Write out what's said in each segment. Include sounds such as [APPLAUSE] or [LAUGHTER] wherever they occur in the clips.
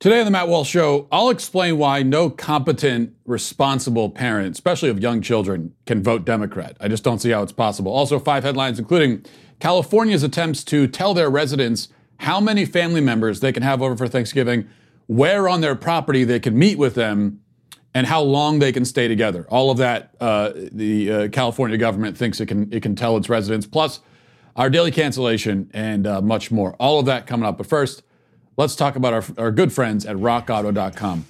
Today on the Matt Walsh Show, I'll explain why no competent, responsible parent, especially of young children, can vote Democrat. I just don't see how it's possible. Also, five headlines, including California's attempts to tell their residents how many family members they can have over for Thanksgiving, where on their property they can meet with them, and how long they can stay together. All of that, uh, the uh, California government thinks it can it can tell its residents. Plus, our daily cancellation and uh, much more. All of that coming up. But first let's talk about our, our good friends at rockauto.com.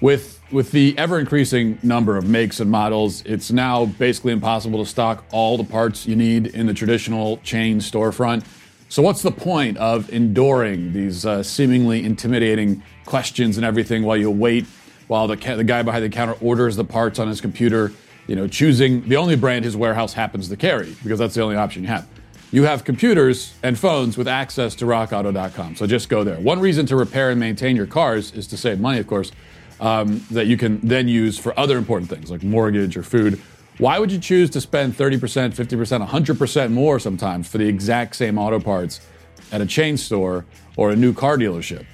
With, with the ever increasing number of makes and models, it's now basically impossible to stock all the parts you need in the traditional chain storefront. So, what's the point of enduring these uh, seemingly intimidating questions and everything while you wait while the, ca- the guy behind the counter orders the parts on his computer, you know, choosing the only brand his warehouse happens to carry because that's the only option you have? You have computers and phones with access to rockauto.com. So just go there. One reason to repair and maintain your cars is to save money, of course, um, that you can then use for other important things like mortgage or food. Why would you choose to spend 30%, 50%, 100% more sometimes for the exact same auto parts at a chain store or a new car dealership?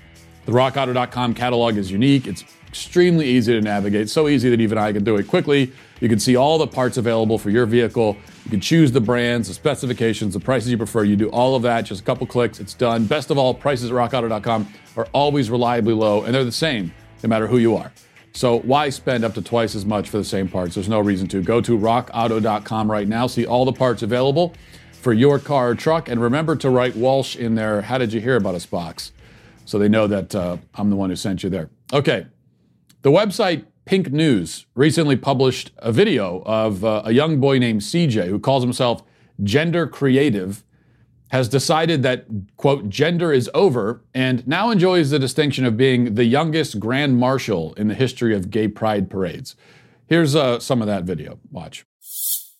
The rockauto.com catalog is unique. It's extremely easy to navigate, so easy that even I can do it quickly. You can see all the parts available for your vehicle. You can choose the brands, the specifications, the prices you prefer. You do all of that, just a couple clicks, it's done. Best of all, prices at rockauto.com are always reliably low, and they're the same no matter who you are. So why spend up to twice as much for the same parts? There's no reason to. Go to rockauto.com right now, see all the parts available for your car or truck, and remember to write Walsh in there. How did you hear about us box? So they know that uh, I'm the one who sent you there. Okay, the website Pink News recently published a video of uh, a young boy named CJ who calls himself gender creative, has decided that, quote, gender is over, and now enjoys the distinction of being the youngest grand marshal in the history of gay pride parades. Here's uh, some of that video. Watch.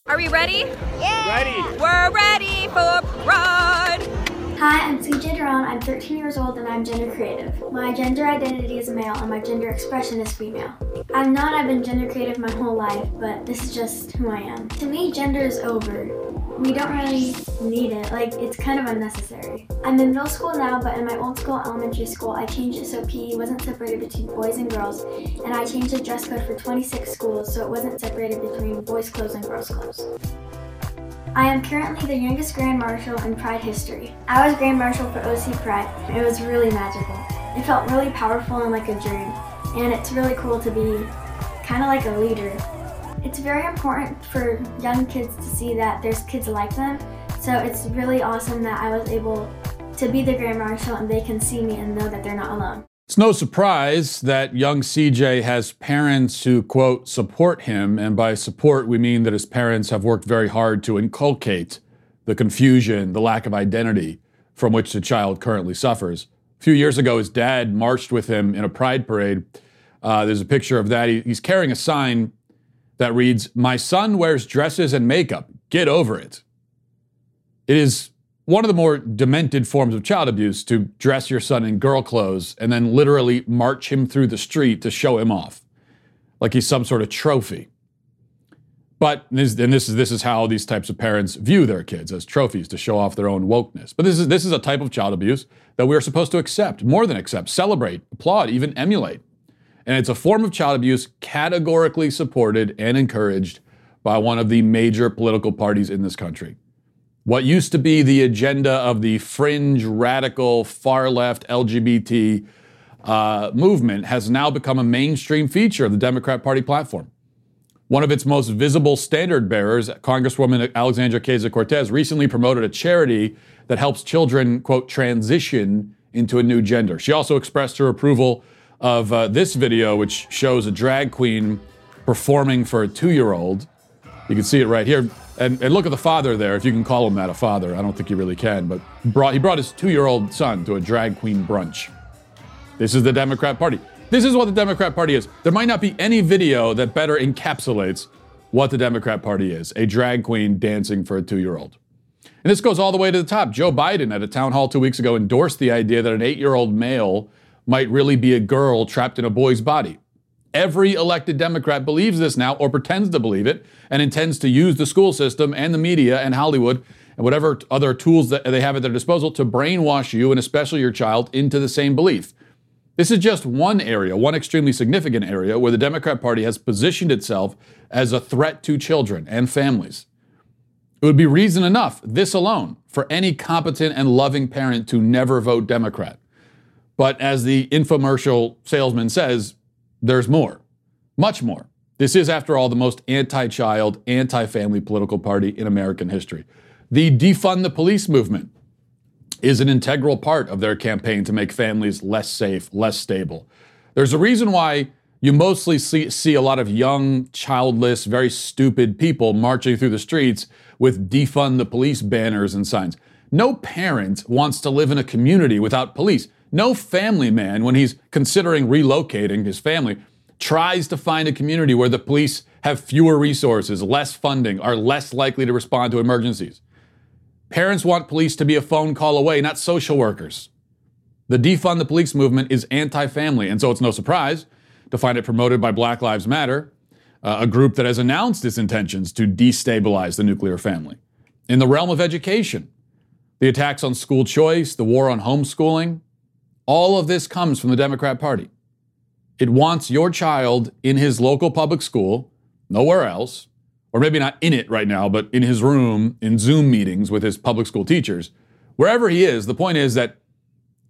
Are we ready? Yeah! Ready! We're ready for pride! Hi, I'm Duran. I'm 13 years old and I'm gender creative. My gender identity is male and my gender expression is female. I'm not, I've been gender creative my whole life, but this is just who I am. To me, gender is over. We don't really need it, like, it's kind of unnecessary. I'm in middle school now, but in my old school, elementary school, I changed it so PE wasn't separated between boys and girls, and I changed the dress code for 26 schools so it wasn't separated between boys' clothes and girls' clothes. I am currently the youngest Grand Marshal in Pride history. I was Grand Marshal for OC Pride. It was really magical. It felt really powerful and like a dream. And it's really cool to be kind of like a leader. It's very important for young kids to see that there's kids like them. So it's really awesome that I was able to be the Grand Marshal and they can see me and know that they're not alone. It's no surprise that young CJ has parents who, quote, support him. And by support, we mean that his parents have worked very hard to inculcate the confusion, the lack of identity from which the child currently suffers. A few years ago, his dad marched with him in a pride parade. Uh, there's a picture of that. He, he's carrying a sign that reads, My son wears dresses and makeup. Get over it. It is one of the more demented forms of child abuse to dress your son in girl clothes and then literally march him through the street to show him off like he's some sort of trophy. But and this, is this is how these types of parents view their kids as trophies to show off their own wokeness. But this is this is a type of child abuse that we are supposed to accept, more than accept, celebrate, applaud, even emulate. And it's a form of child abuse categorically supported and encouraged by one of the major political parties in this country. What used to be the agenda of the fringe, radical, far left LGBT uh, movement has now become a mainstream feature of the Democrat Party platform. One of its most visible standard bearers, Congresswoman Alexandria Ocasio Cortez, recently promoted a charity that helps children, quote, transition into a new gender. She also expressed her approval of uh, this video, which shows a drag queen performing for a two year old. You can see it right here. And, and look at the father there, if you can call him that a father. I don't think you really can, but brought, he brought his two year old son to a drag queen brunch. This is the Democrat Party. This is what the Democrat Party is. There might not be any video that better encapsulates what the Democrat Party is a drag queen dancing for a two year old. And this goes all the way to the top. Joe Biden at a town hall two weeks ago endorsed the idea that an eight year old male might really be a girl trapped in a boy's body. Every elected Democrat believes this now or pretends to believe it and intends to use the school system and the media and Hollywood and whatever other tools that they have at their disposal to brainwash you and especially your child into the same belief. This is just one area, one extremely significant area where the Democrat Party has positioned itself as a threat to children and families. It would be reason enough, this alone, for any competent and loving parent to never vote Democrat. But as the infomercial salesman says, there's more, much more. This is, after all, the most anti child, anti family political party in American history. The defund the police movement is an integral part of their campaign to make families less safe, less stable. There's a reason why you mostly see, see a lot of young, childless, very stupid people marching through the streets with defund the police banners and signs. No parent wants to live in a community without police. No family man, when he's considering relocating his family, tries to find a community where the police have fewer resources, less funding, are less likely to respond to emergencies. Parents want police to be a phone call away, not social workers. The defund the police movement is anti family, and so it's no surprise to find it promoted by Black Lives Matter, uh, a group that has announced its intentions to destabilize the nuclear family. In the realm of education, the attacks on school choice, the war on homeschooling, all of this comes from the Democrat Party. It wants your child in his local public school, nowhere else, or maybe not in it right now, but in his room in Zoom meetings with his public school teachers. Wherever he is, the point is that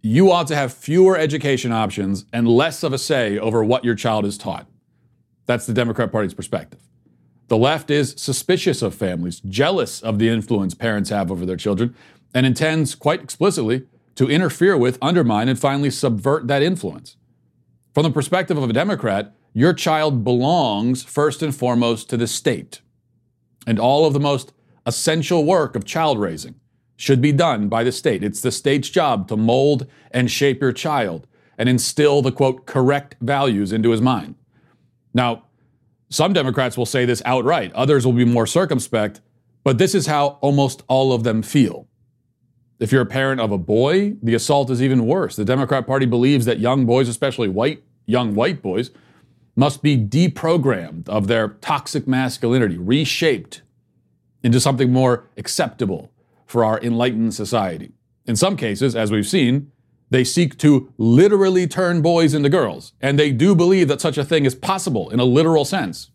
you ought to have fewer education options and less of a say over what your child is taught. That's the Democrat Party's perspective. The left is suspicious of families, jealous of the influence parents have over their children, and intends quite explicitly to interfere with, undermine, and finally subvert that influence. From the perspective of a Democrat, your child belongs first and foremost to the state. And all of the most essential work of child raising should be done by the state. It's the state's job to mold and shape your child and instill the quote, correct values into his mind. Now, some Democrats will say this outright, others will be more circumspect, but this is how almost all of them feel. If you're a parent of a boy, the assault is even worse. The Democrat Party believes that young boys, especially white young white boys, must be deprogrammed of their toxic masculinity, reshaped into something more acceptable for our enlightened society. In some cases, as we've seen, they seek to literally turn boys into girls, and they do believe that such a thing is possible in a literal sense.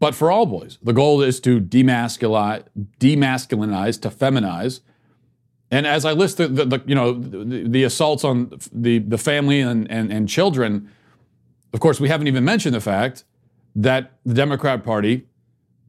But for all boys, the goal is to demasculinize, demasculinize to feminize, and as I list the, the, the you know the, the, assaults on the, the family and, and, and children, of course, we haven't even mentioned the fact that the Democrat Party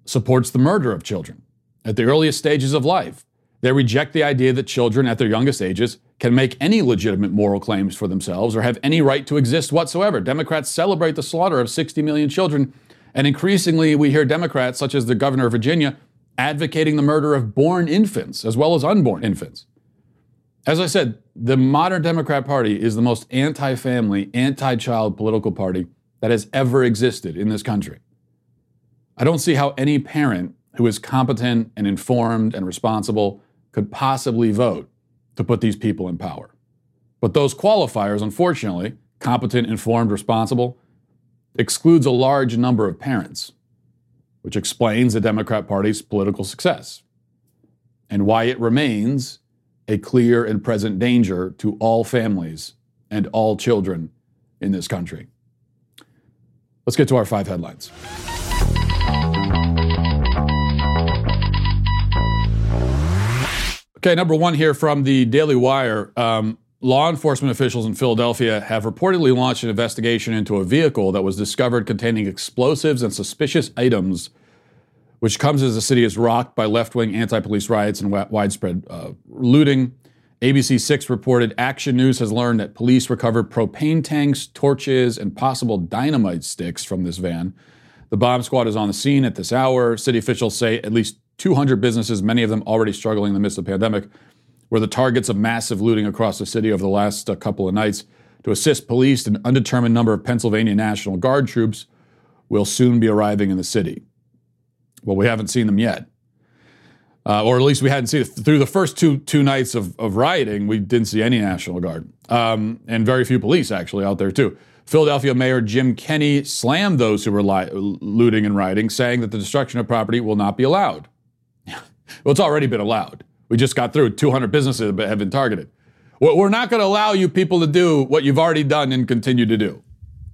supports the murder of children at the earliest stages of life. They reject the idea that children at their youngest ages can make any legitimate moral claims for themselves or have any right to exist whatsoever. Democrats celebrate the slaughter of 60 million children, and increasingly we hear Democrats, such as the governor of Virginia, advocating the murder of born infants as well as unborn infants. As I said, the modern Democrat Party is the most anti family, anti child political party that has ever existed in this country. I don't see how any parent who is competent and informed and responsible could possibly vote to put these people in power. But those qualifiers, unfortunately, competent, informed, responsible, excludes a large number of parents which explains the Democrat Party's political success and why it remains a clear and present danger to all families and all children in this country. Let's get to our five headlines. Okay, number one here from the Daily Wire. Um, Law enforcement officials in Philadelphia have reportedly launched an investigation into a vehicle that was discovered containing explosives and suspicious items, which comes as the city is rocked by left wing anti police riots and widespread uh, looting. ABC 6 reported Action News has learned that police recovered propane tanks, torches, and possible dynamite sticks from this van. The bomb squad is on the scene at this hour. City officials say at least 200 businesses, many of them already struggling in the midst of the pandemic, were the targets of massive looting across the city over the last uh, couple of nights. To assist police, an undetermined number of Pennsylvania National Guard troops will soon be arriving in the city. Well, we haven't seen them yet. Uh, or at least we hadn't seen it. Through the first two, two nights of, of rioting, we didn't see any National Guard. Um, and very few police actually out there, too. Philadelphia Mayor Jim Kenney slammed those who were li- looting and rioting, saying that the destruction of property will not be allowed. [LAUGHS] well, it's already been allowed. We just got through 200 businesses that have been targeted. We're not going to allow you people to do what you've already done and continue to do.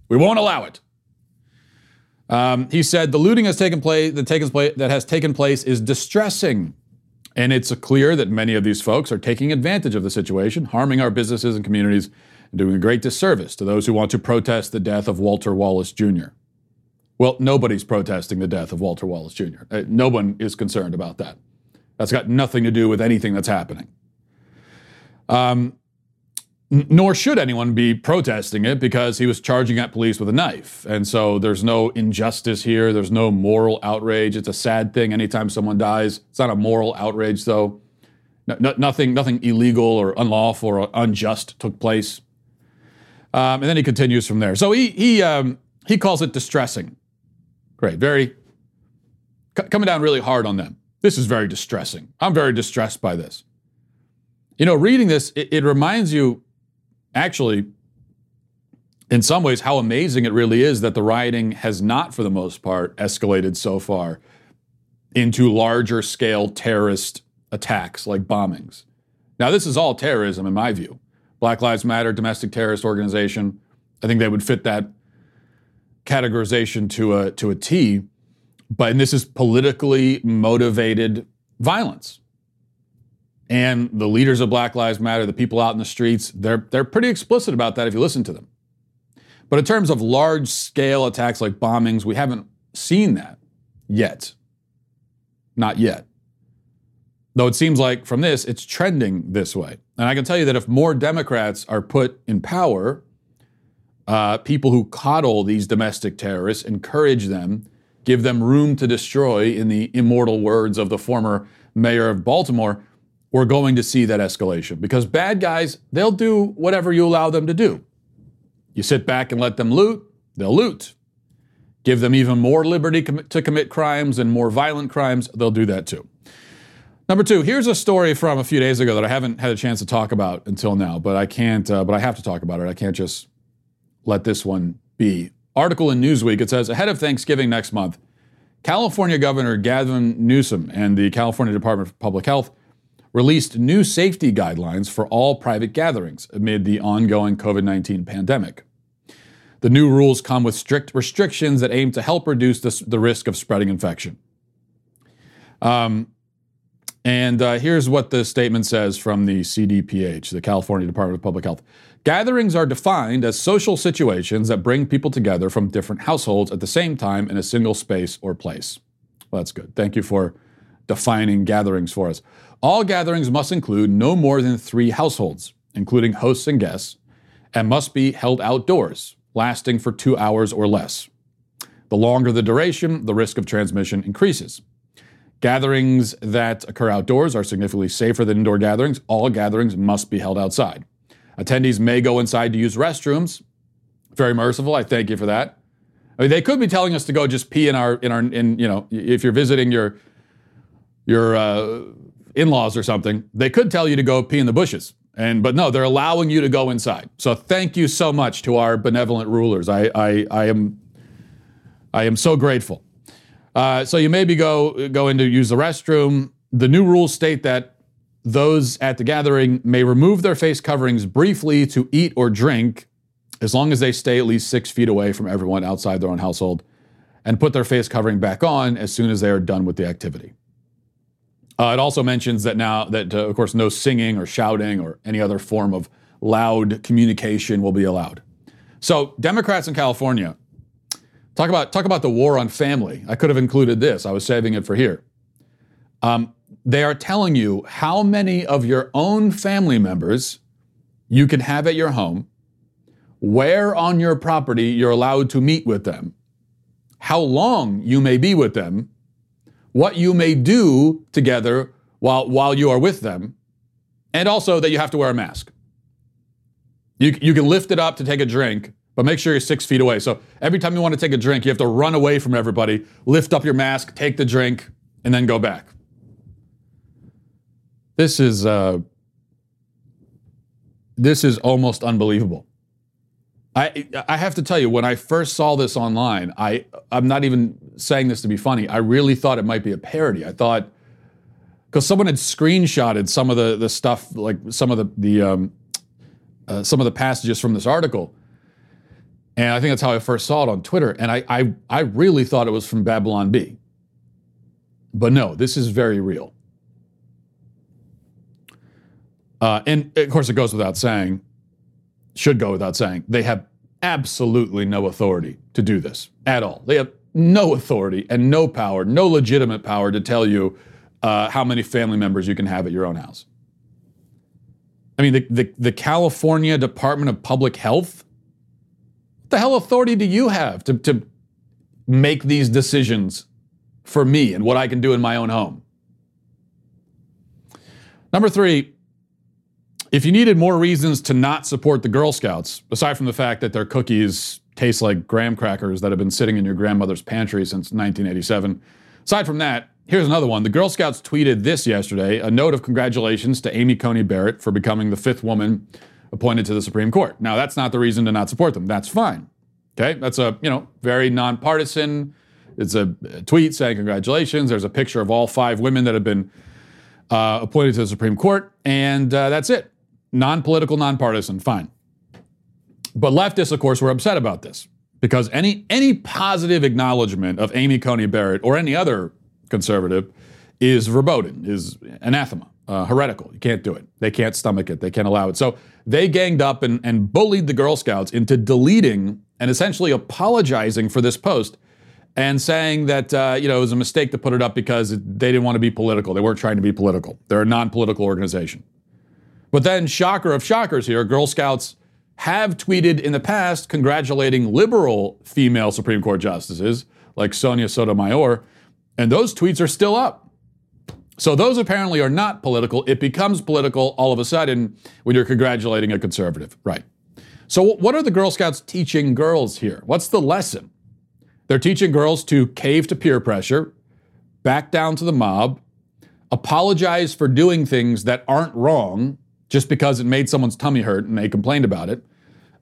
We won't allow it. Um, he said the looting has taken place that, taken place that has taken place is distressing. And it's clear that many of these folks are taking advantage of the situation, harming our businesses and communities, and doing a great disservice to those who want to protest the death of Walter Wallace Jr. Well, nobody's protesting the death of Walter Wallace Jr. Uh, no one is concerned about that. That's got nothing to do with anything that's happening. Um, nor should anyone be protesting it because he was charging at police with a knife. And so there's no injustice here. There's no moral outrage. It's a sad thing anytime someone dies. It's not a moral outrage, though. No, no, nothing, nothing illegal or unlawful or unjust took place. Um, and then he continues from there. So he, he, um, he calls it distressing. Great. Very c- coming down really hard on them. This is very distressing. I'm very distressed by this. You know, reading this, it, it reminds you actually, in some ways, how amazing it really is that the rioting has not, for the most part, escalated so far into larger scale terrorist attacks like bombings. Now, this is all terrorism in my view. Black Lives Matter, domestic terrorist organization. I think they would fit that categorization to a to a T. But and this is politically motivated violence. And the leaders of Black Lives Matter, the people out in the streets, they're, they're pretty explicit about that if you listen to them. But in terms of large scale attacks like bombings, we haven't seen that yet. Not yet. Though it seems like from this, it's trending this way. And I can tell you that if more Democrats are put in power, uh, people who coddle these domestic terrorists, encourage them, give them room to destroy, in the immortal words of the former mayor of Baltimore, we're going to see that escalation because bad guys, they'll do whatever you allow them to do. You sit back and let them loot, they'll loot. Give them even more liberty to commit crimes and more violent crimes, they'll do that too. Number two, here's a story from a few days ago that I haven't had a chance to talk about until now, but I can't, uh, but I have to talk about it. I can't just let this one be. Article in Newsweek, it says ahead of Thanksgiving next month, California Governor Gavin Newsom and the California Department of Public Health released new safety guidelines for all private gatherings amid the ongoing COVID 19 pandemic. The new rules come with strict restrictions that aim to help reduce the risk of spreading infection. Um, and uh, here's what the statement says from the CDPH, the California Department of Public Health. Gatherings are defined as social situations that bring people together from different households at the same time in a single space or place. Well, that's good. Thank you for defining gatherings for us. All gatherings must include no more than three households, including hosts and guests, and must be held outdoors, lasting for two hours or less. The longer the duration, the risk of transmission increases. Gatherings that occur outdoors are significantly safer than indoor gatherings. All gatherings must be held outside. Attendees may go inside to use restrooms. Very merciful. I thank you for that. I mean, they could be telling us to go just pee in our in our in you know if you're visiting your your uh, in-laws or something, they could tell you to go pee in the bushes. And but no, they're allowing you to go inside. So thank you so much to our benevolent rulers. I I, I am I am so grateful. Uh, so you maybe go go in to use the restroom. The new rules state that those at the gathering may remove their face coverings briefly to eat or drink, as long as they stay at least six feet away from everyone outside their own household, and put their face covering back on as soon as they are done with the activity. Uh, it also mentions that now that, uh, of course, no singing or shouting or any other form of loud communication will be allowed. So, Democrats in California talk about talk about the war on family. I could have included this. I was saving it for here. Um, they are telling you how many of your own family members you can have at your home, where on your property you're allowed to meet with them, how long you may be with them, what you may do together while, while you are with them, and also that you have to wear a mask. You, you can lift it up to take a drink, but make sure you're six feet away. So every time you want to take a drink, you have to run away from everybody, lift up your mask, take the drink, and then go back. This is uh, this is almost unbelievable. I I have to tell you, when I first saw this online, I I'm not even saying this to be funny. I really thought it might be a parody. I thought because someone had screenshotted some of the the stuff, like some of the the um, uh, some of the passages from this article. And I think that's how I first saw it on Twitter. And I, I, I really thought it was from Babylon Bee. But no, this is very real. Uh, and of course, it goes without saying, should go without saying, they have absolutely no authority to do this at all. They have no authority and no power, no legitimate power to tell you uh, how many family members you can have at your own house. I mean, the, the, the California Department of Public Health what the hell authority do you have to, to make these decisions for me and what I can do in my own home? Number three, if you needed more reasons to not support the Girl Scouts, aside from the fact that their cookies taste like graham crackers that have been sitting in your grandmother's pantry since 1987, aside from that, here's another one. The Girl Scouts tweeted this yesterday a note of congratulations to Amy Coney Barrett for becoming the fifth woman appointed to the Supreme Court. Now, that's not the reason to not support them. That's fine. Okay, that's a you know very nonpartisan. It's a tweet saying congratulations. There's a picture of all five women that have been uh, appointed to the Supreme Court, and uh, that's it. Non-political, nonpartisan, fine. But leftists, of course, were upset about this because any any positive acknowledgement of Amy Coney Barrett or any other conservative is verboten, is anathema uh, heretical. You can't do it. They can't stomach it. They can't allow it. So they ganged up and, and bullied the Girl Scouts into deleting and essentially apologizing for this post and saying that uh, you know it was a mistake to put it up because they didn't want to be political. They weren't trying to be political. They're a non-political organization. But then, shocker of shockers here, Girl Scouts have tweeted in the past congratulating liberal female Supreme Court justices like Sonia Sotomayor, and those tweets are still up. So those apparently are not political. It becomes political all of a sudden when you're congratulating a conservative. Right. So what are the Girl Scouts teaching girls here? What's the lesson? They're teaching girls to cave to peer pressure, back down to the mob, apologize for doing things that aren't wrong just because it made someone's tummy hurt and they complained about it,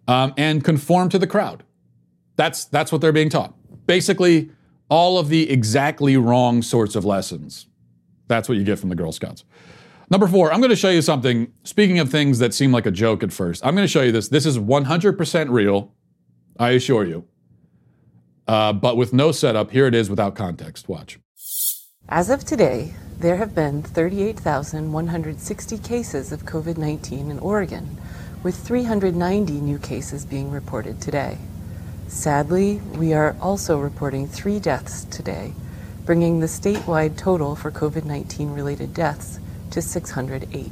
um, and conform to the crowd. That's, that's what they're being taught. Basically, all of the exactly wrong sorts of lessons that's what you get from the Girl Scouts. Number four, I'm going to show you something. Speaking of things that seem like a joke at first, I'm going to show you this. This is 100% real, I assure you. Uh, but with no setup, here it is without context. Watch. As of today, there have been 38,160 cases of COVID 19 in Oregon, with 390 new cases being reported today. Sadly, we are also reporting three deaths today bringing the statewide total for COVID 19 related deaths to 608.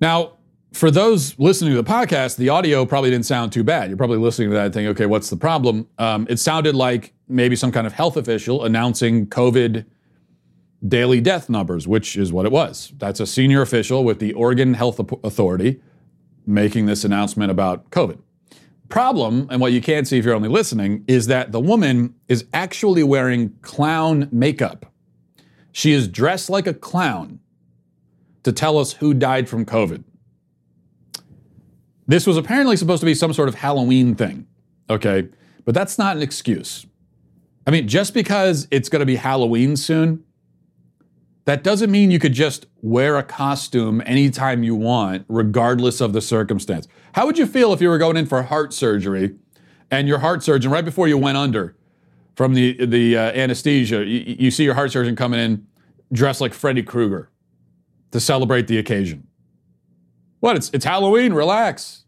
Now, for those listening to the podcast, the audio probably didn't sound too bad. You're probably listening to that thinking, okay, what's the problem? Um, it sounded like maybe some kind of health official announcing COVID daily death numbers, which is what it was. That's a senior official with the Oregon Health Authority making this announcement about COVID. Problem, and what you can't see if you're only listening, is that the woman is actually wearing clown makeup. She is dressed like a clown to tell us who died from COVID. This was apparently supposed to be some sort of Halloween thing, okay? But that's not an excuse. I mean, just because it's going to be Halloween soon that doesn't mean you could just wear a costume anytime you want, regardless of the circumstance. How would you feel if you were going in for heart surgery and your heart surgeon, right before you went under from the, the uh, anesthesia, you, you see your heart surgeon coming in dressed like Freddy Krueger to celebrate the occasion? What? It's, it's Halloween, relax.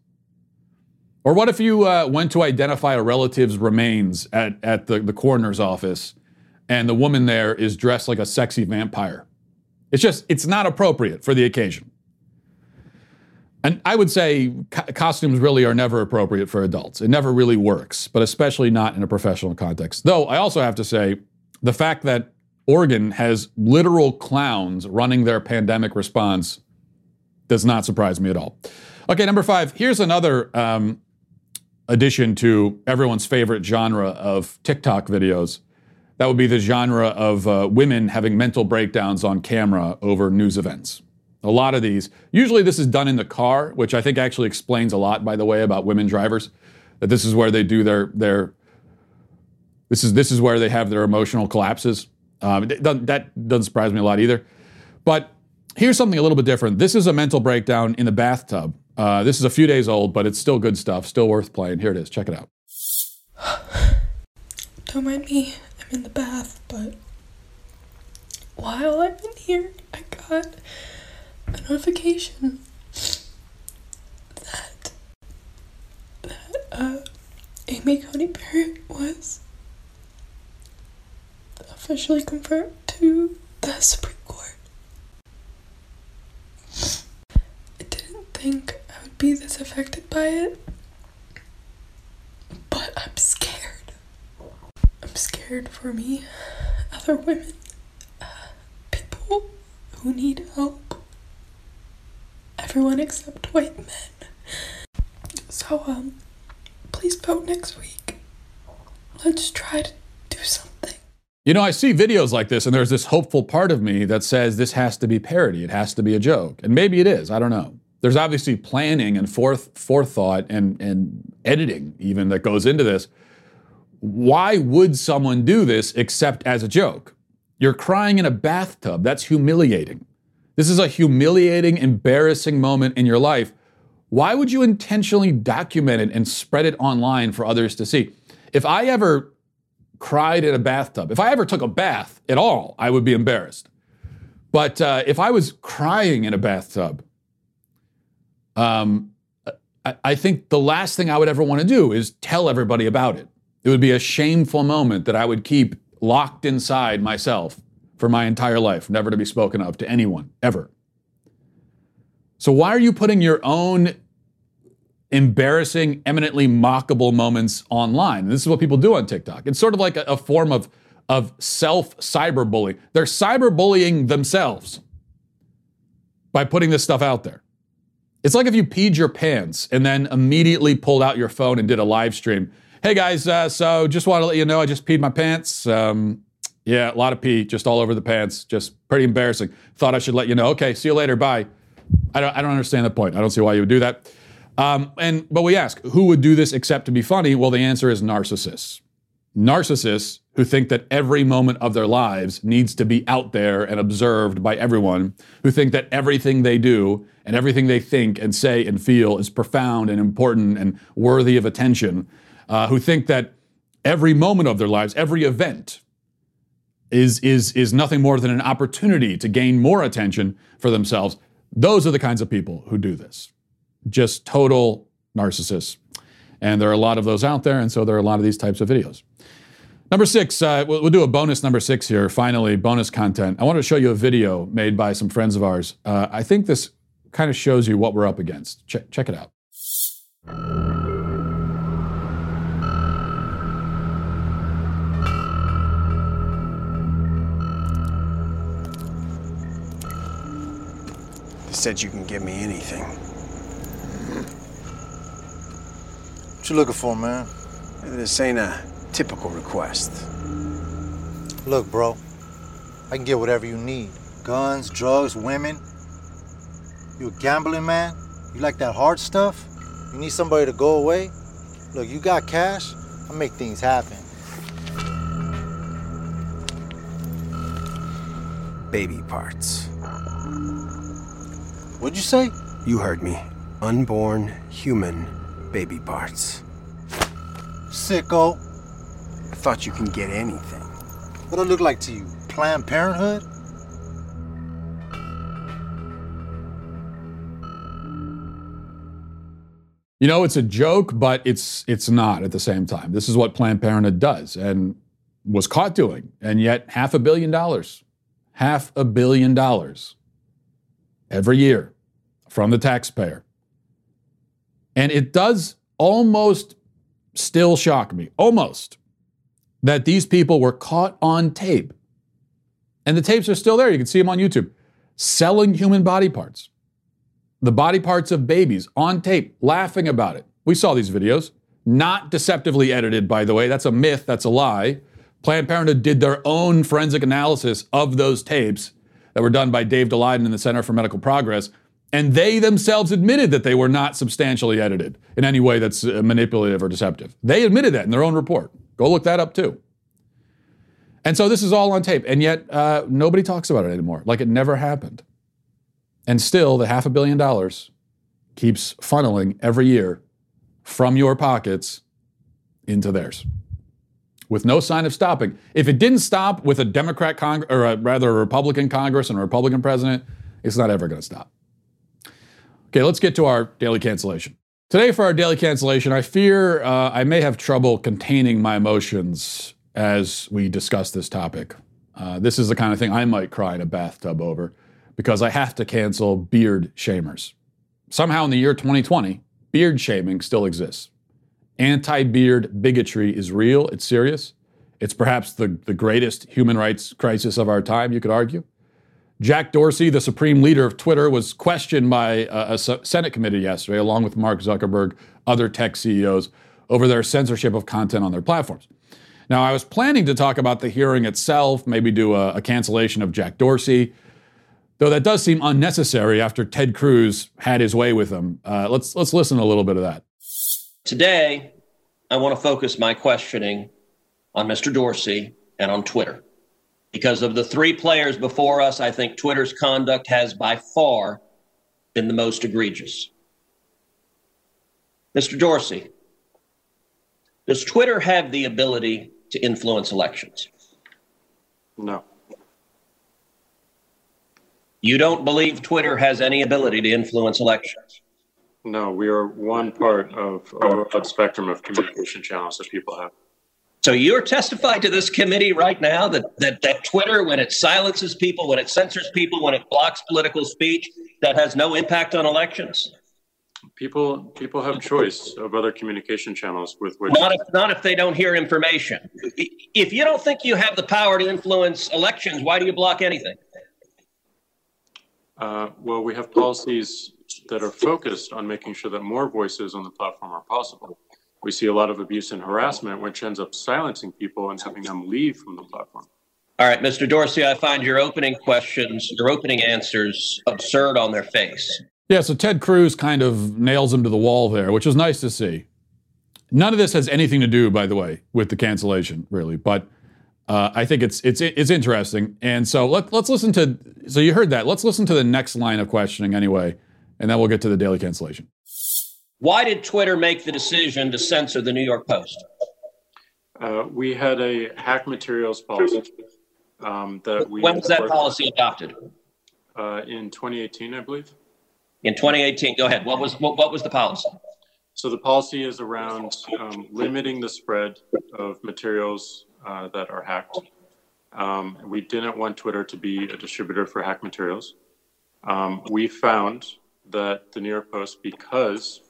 Or what if you uh, went to identify a relative's remains at, at the, the coroner's office and the woman there is dressed like a sexy vampire. It's just, it's not appropriate for the occasion. And I would say co- costumes really are never appropriate for adults. It never really works, but especially not in a professional context. Though I also have to say the fact that Oregon has literal clowns running their pandemic response does not surprise me at all. Okay, number five, here's another um, addition to everyone's favorite genre of TikTok videos that would be the genre of uh, women having mental breakdowns on camera over news events. A lot of these. Usually, this is done in the car, which I think actually explains a lot, by the way, about women drivers. That this is where they do their their. This is this is where they have their emotional collapses. Um, that doesn't surprise me a lot either. But here's something a little bit different. This is a mental breakdown in the bathtub. Uh, this is a few days old, but it's still good stuff, still worth playing. Here it is. Check it out. [SIGHS] Don't mind me. I'm in the bath, but while I'm in here, I got a notification that that uh, Amy Coney Barrett was officially confirmed to the Supreme Court. I didn't think I would be this affected by it, but I'm scared. I'm scared for me, other women, uh, people who need help. Everyone except white men. So, um, please vote next week. Let's try to do something. You know, I see videos like this, and there's this hopeful part of me that says this has to be parody. It has to be a joke. And maybe it is. I don't know. There's obviously planning and forth, forethought and, and editing, even, that goes into this. Why would someone do this except as a joke? You're crying in a bathtub. That's humiliating. This is a humiliating, embarrassing moment in your life. Why would you intentionally document it and spread it online for others to see? If I ever cried in a bathtub. If I ever took a bath at all, I would be embarrassed. But uh, if I was crying in a bathtub, um, I, I think the last thing I would ever want to do is tell everybody about it. It would be a shameful moment that I would keep locked inside myself for my entire life, never to be spoken of to anyone, ever. So, why are you putting your own embarrassing, eminently mockable moments online. And this is what people do on TikTok. It's sort of like a, a form of, of self cyberbullying. They're cyberbullying themselves by putting this stuff out there. It's like if you peed your pants and then immediately pulled out your phone and did a live stream. Hey guys, uh, so just want to let you know I just peed my pants. Um, yeah, a lot of pee just all over the pants. Just pretty embarrassing. Thought I should let you know. Okay, see you later. Bye. I don't, I don't understand the point. I don't see why you would do that. Um, and but we ask, who would do this except to be funny? Well, the answer is narcissists. Narcissists who think that every moment of their lives needs to be out there and observed by everyone, who think that everything they do and everything they think and say and feel is profound and important and worthy of attention, uh, who think that every moment of their lives, every event, is, is, is nothing more than an opportunity to gain more attention for themselves. Those are the kinds of people who do this just total narcissists. And there are a lot of those out there, and so there are a lot of these types of videos. Number six, uh, we'll, we'll, do a bonus number six here, finally, bonus content. I want to show you a video made by some friends of ours. Uh, I think this kind of shows you what we're up against. Ch- check it out. They said you can give me anything. What you looking for, man? This ain't a typical request. Look, bro. I can get whatever you need. Guns, drugs, women. You a gambling man? You like that hard stuff? You need somebody to go away? Look, you got cash? I make things happen. Baby parts. What'd you say? You heard me. Unborn human baby parts. Sicko. I thought you can get anything. What it look like to you? Planned Parenthood? You know, it's a joke, but it's it's not at the same time. This is what Planned Parenthood does and was caught doing, and yet half a billion dollars, half a billion dollars every year from the taxpayer. And it does almost still shock me, almost, that these people were caught on tape. And the tapes are still there. You can see them on YouTube, selling human body parts the body parts of babies on tape, laughing about it. We saw these videos, not deceptively edited, by the way. That's a myth, that's a lie. Planned Parenthood did their own forensic analysis of those tapes that were done by Dave Daleiden in the Center for Medical Progress. And they themselves admitted that they were not substantially edited in any way that's uh, manipulative or deceptive. They admitted that in their own report. Go look that up too. And so this is all on tape, and yet uh, nobody talks about it anymore, like it never happened. And still, the half a billion dollars keeps funneling every year from your pockets into theirs with no sign of stopping. If it didn't stop with a Democrat or a, rather a Republican Congress and a Republican president, it's not ever going to stop. Okay, let's get to our daily cancellation. Today, for our daily cancellation, I fear uh, I may have trouble containing my emotions as we discuss this topic. Uh, this is the kind of thing I might cry in a bathtub over because I have to cancel beard shamers. Somehow in the year 2020, beard shaming still exists. Anti beard bigotry is real, it's serious. It's perhaps the, the greatest human rights crisis of our time, you could argue. Jack Dorsey, the supreme leader of Twitter, was questioned by a, a Senate committee yesterday, along with Mark Zuckerberg, other tech CEOs, over their censorship of content on their platforms. Now, I was planning to talk about the hearing itself, maybe do a, a cancellation of Jack Dorsey, though that does seem unnecessary after Ted Cruz had his way with him. Uh, let's let's listen a little bit of that. Today, I want to focus my questioning on Mr. Dorsey and on Twitter. Because of the three players before us, I think Twitter's conduct has by far been the most egregious. Mr. Dorsey, does Twitter have the ability to influence elections? No. You don't believe Twitter has any ability to influence elections? No, we are one part of a broad spectrum of communication channels that people have. So you're testifying to this committee right now that, that, that Twitter, when it silences people, when it censors people, when it blocks political speech, that has no impact on elections? People people have choice of other communication channels with which Not if, not if they don't hear information. If you don't think you have the power to influence elections, why do you block anything? uh, well, we have policies that are focused on making sure that more voices on the platform are possible. We see a lot of abuse and harassment, which ends up silencing people and having them leave from the platform. All right, Mr. Dorsey, I find your opening questions, your opening answers absurd on their face. Yeah, so Ted Cruz kind of nails him to the wall there, which is nice to see. None of this has anything to do, by the way, with the cancellation, really. But uh, I think it's it's it's interesting. And so let, let's listen to. So you heard that. Let's listen to the next line of questioning anyway, and then we'll get to the daily cancellation. Why did Twitter make the decision to censor the New York Post? Uh, we had a hack materials policy um, that we. When was that policy adopted? Uh, in 2018, I believe. In 2018. Go ahead. What was what, what was the policy? So the policy is around um, limiting the spread of materials uh, that are hacked. Um, we didn't want Twitter to be a distributor for hack materials. Um, we found that the New York Post, because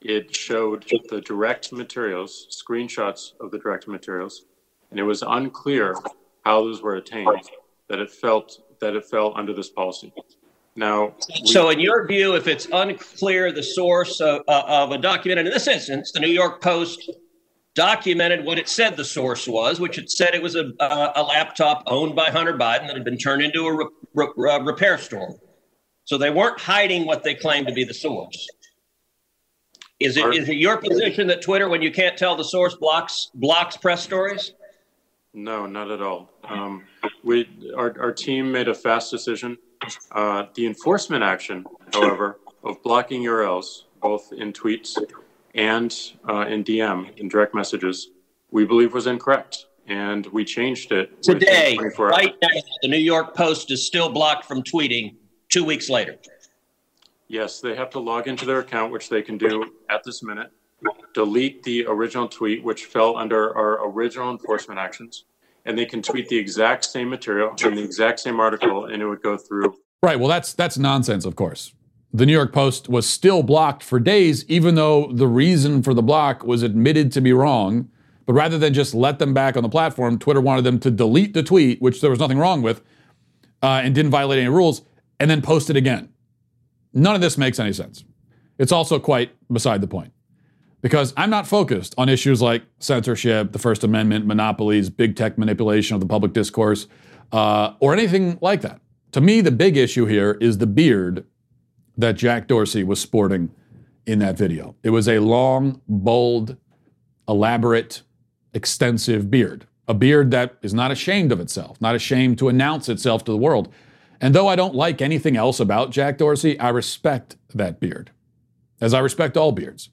it showed the direct materials, screenshots of the direct materials, and it was unclear how those were attained, that it felt that it fell under this policy. Now, So, in your view, if it's unclear the source of, uh, of a document, and in this instance, the New York Post documented what it said the source was, which it said it was a, uh, a laptop owned by Hunter Biden that had been turned into a re- re- uh, repair store. So they weren't hiding what they claimed to be the source. Is it, is it your position that Twitter, when you can't tell the source, blocks blocks press stories? No, not at all. Um, we, our, our team made a fast decision. Uh, the enforcement action, however, of blocking URLs, both in tweets and uh, in DM, in direct messages, we believe was incorrect. And we changed it Today, right now, the New York Post is still blocked from tweeting two weeks later. Yes, they have to log into their account, which they can do at this minute, delete the original tweet, which fell under our original enforcement actions, and they can tweet the exact same material in the exact same article, and it would go through. Right. Well, that's that's nonsense, of course. The New York Post was still blocked for days, even though the reason for the block was admitted to be wrong. But rather than just let them back on the platform, Twitter wanted them to delete the tweet, which there was nothing wrong with, uh, and didn't violate any rules, and then post it again. None of this makes any sense. It's also quite beside the point. Because I'm not focused on issues like censorship, the First Amendment, monopolies, big tech manipulation of the public discourse, uh, or anything like that. To me, the big issue here is the beard that Jack Dorsey was sporting in that video. It was a long, bold, elaborate, extensive beard. a beard that is not ashamed of itself, not ashamed to announce itself to the world. And though I don't like anything else about Jack Dorsey, I respect that beard, as I respect all beards.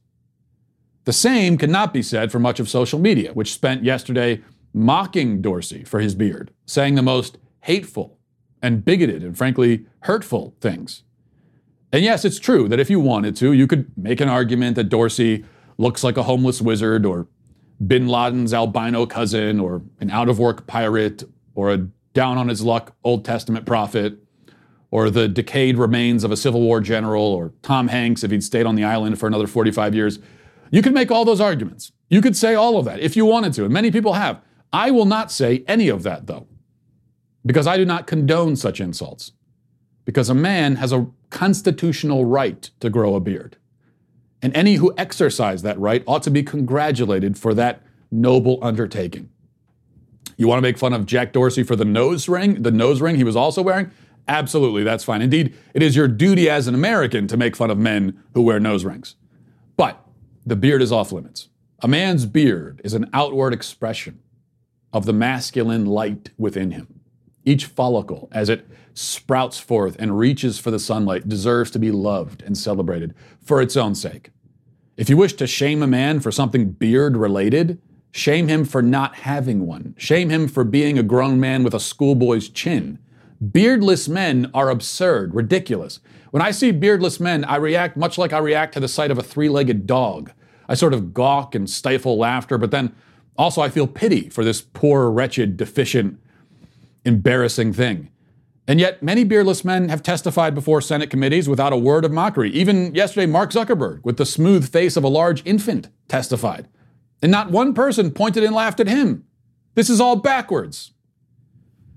The same cannot be said for much of social media, which spent yesterday mocking Dorsey for his beard, saying the most hateful and bigoted and frankly hurtful things. And yes, it's true that if you wanted to, you could make an argument that Dorsey looks like a homeless wizard or bin Laden's albino cousin or an out of work pirate or a down on his luck Old Testament prophet or the decayed remains of a Civil War general or Tom Hanks if he'd stayed on the island for another 45 years. You could make all those arguments. You could say all of that if you wanted to, and many people have. I will not say any of that, though, because I do not condone such insults. Because a man has a constitutional right to grow a beard. And any who exercise that right ought to be congratulated for that noble undertaking. You want to make fun of Jack Dorsey for the nose ring, the nose ring he was also wearing? Absolutely, that's fine. Indeed, it is your duty as an American to make fun of men who wear nose rings. But the beard is off limits. A man's beard is an outward expression of the masculine light within him. Each follicle, as it sprouts forth and reaches for the sunlight, deserves to be loved and celebrated for its own sake. If you wish to shame a man for something beard related, shame him for not having one. Shame him for being a grown man with a schoolboy's chin. Beardless men are absurd, ridiculous. When I see beardless men, I react much like I react to the sight of a three legged dog. I sort of gawk and stifle laughter, but then also I feel pity for this poor, wretched, deficient, embarrassing thing. And yet, many beardless men have testified before Senate committees without a word of mockery. Even yesterday, Mark Zuckerberg, with the smooth face of a large infant, testified. And not one person pointed and laughed at him. This is all backwards.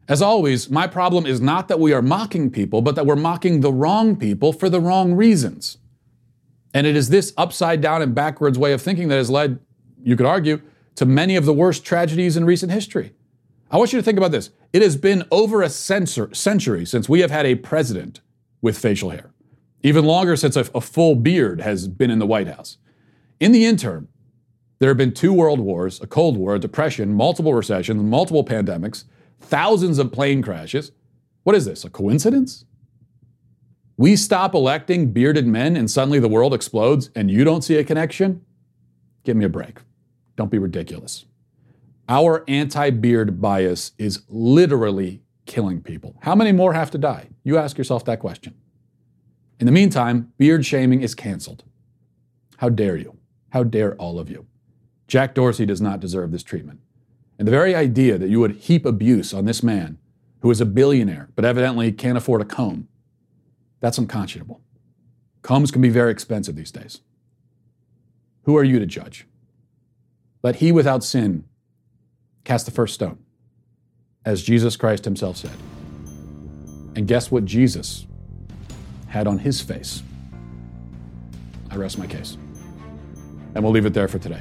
As always, my problem is not that we are mocking people, but that we're mocking the wrong people for the wrong reasons. And it is this upside down and backwards way of thinking that has led, you could argue, to many of the worst tragedies in recent history. I want you to think about this. It has been over a century since we have had a president with facial hair. Even longer since a, full beard has been in the White House. In the interim, there have been two world wars, a Cold War, a depression, multiple recessions, multiple pandemics, thousands of plane crashes. What is this, a coincidence? We stop electing bearded men and suddenly the world explodes and you don't see a connection? Give me a break. Don't be ridiculous. Our anti beard bias is literally killing people. How many more have to die? You ask yourself that question. In the meantime, beard shaming is canceled. How dare you? How dare all of you? Jack Dorsey does not deserve this treatment. And the very idea that you would heap abuse on this man who is a billionaire but evidently can't afford a comb, that's unconscionable. Combs can be very expensive these days. Who are you to judge? Let he without sin Cast the first stone, as Jesus Christ himself said. And guess what Jesus had on his face? I rest my case. And we'll leave it there for today.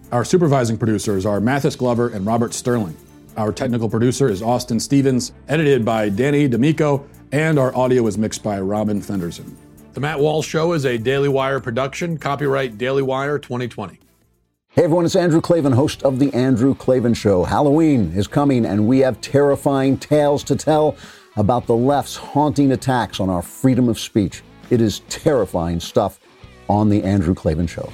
Our supervising producers are Mathis Glover and Robert Sterling. Our technical producer is Austin Stevens, edited by Danny D'Amico, and our audio is mixed by Robin Fenderson. The Matt Walsh Show is a Daily Wire production, copyright Daily Wire 2020. Hey everyone, it's Andrew Klavan, host of The Andrew Klavan Show. Halloween is coming, and we have terrifying tales to tell about the left's haunting attacks on our freedom of speech. It is terrifying stuff on The Andrew Klavan Show.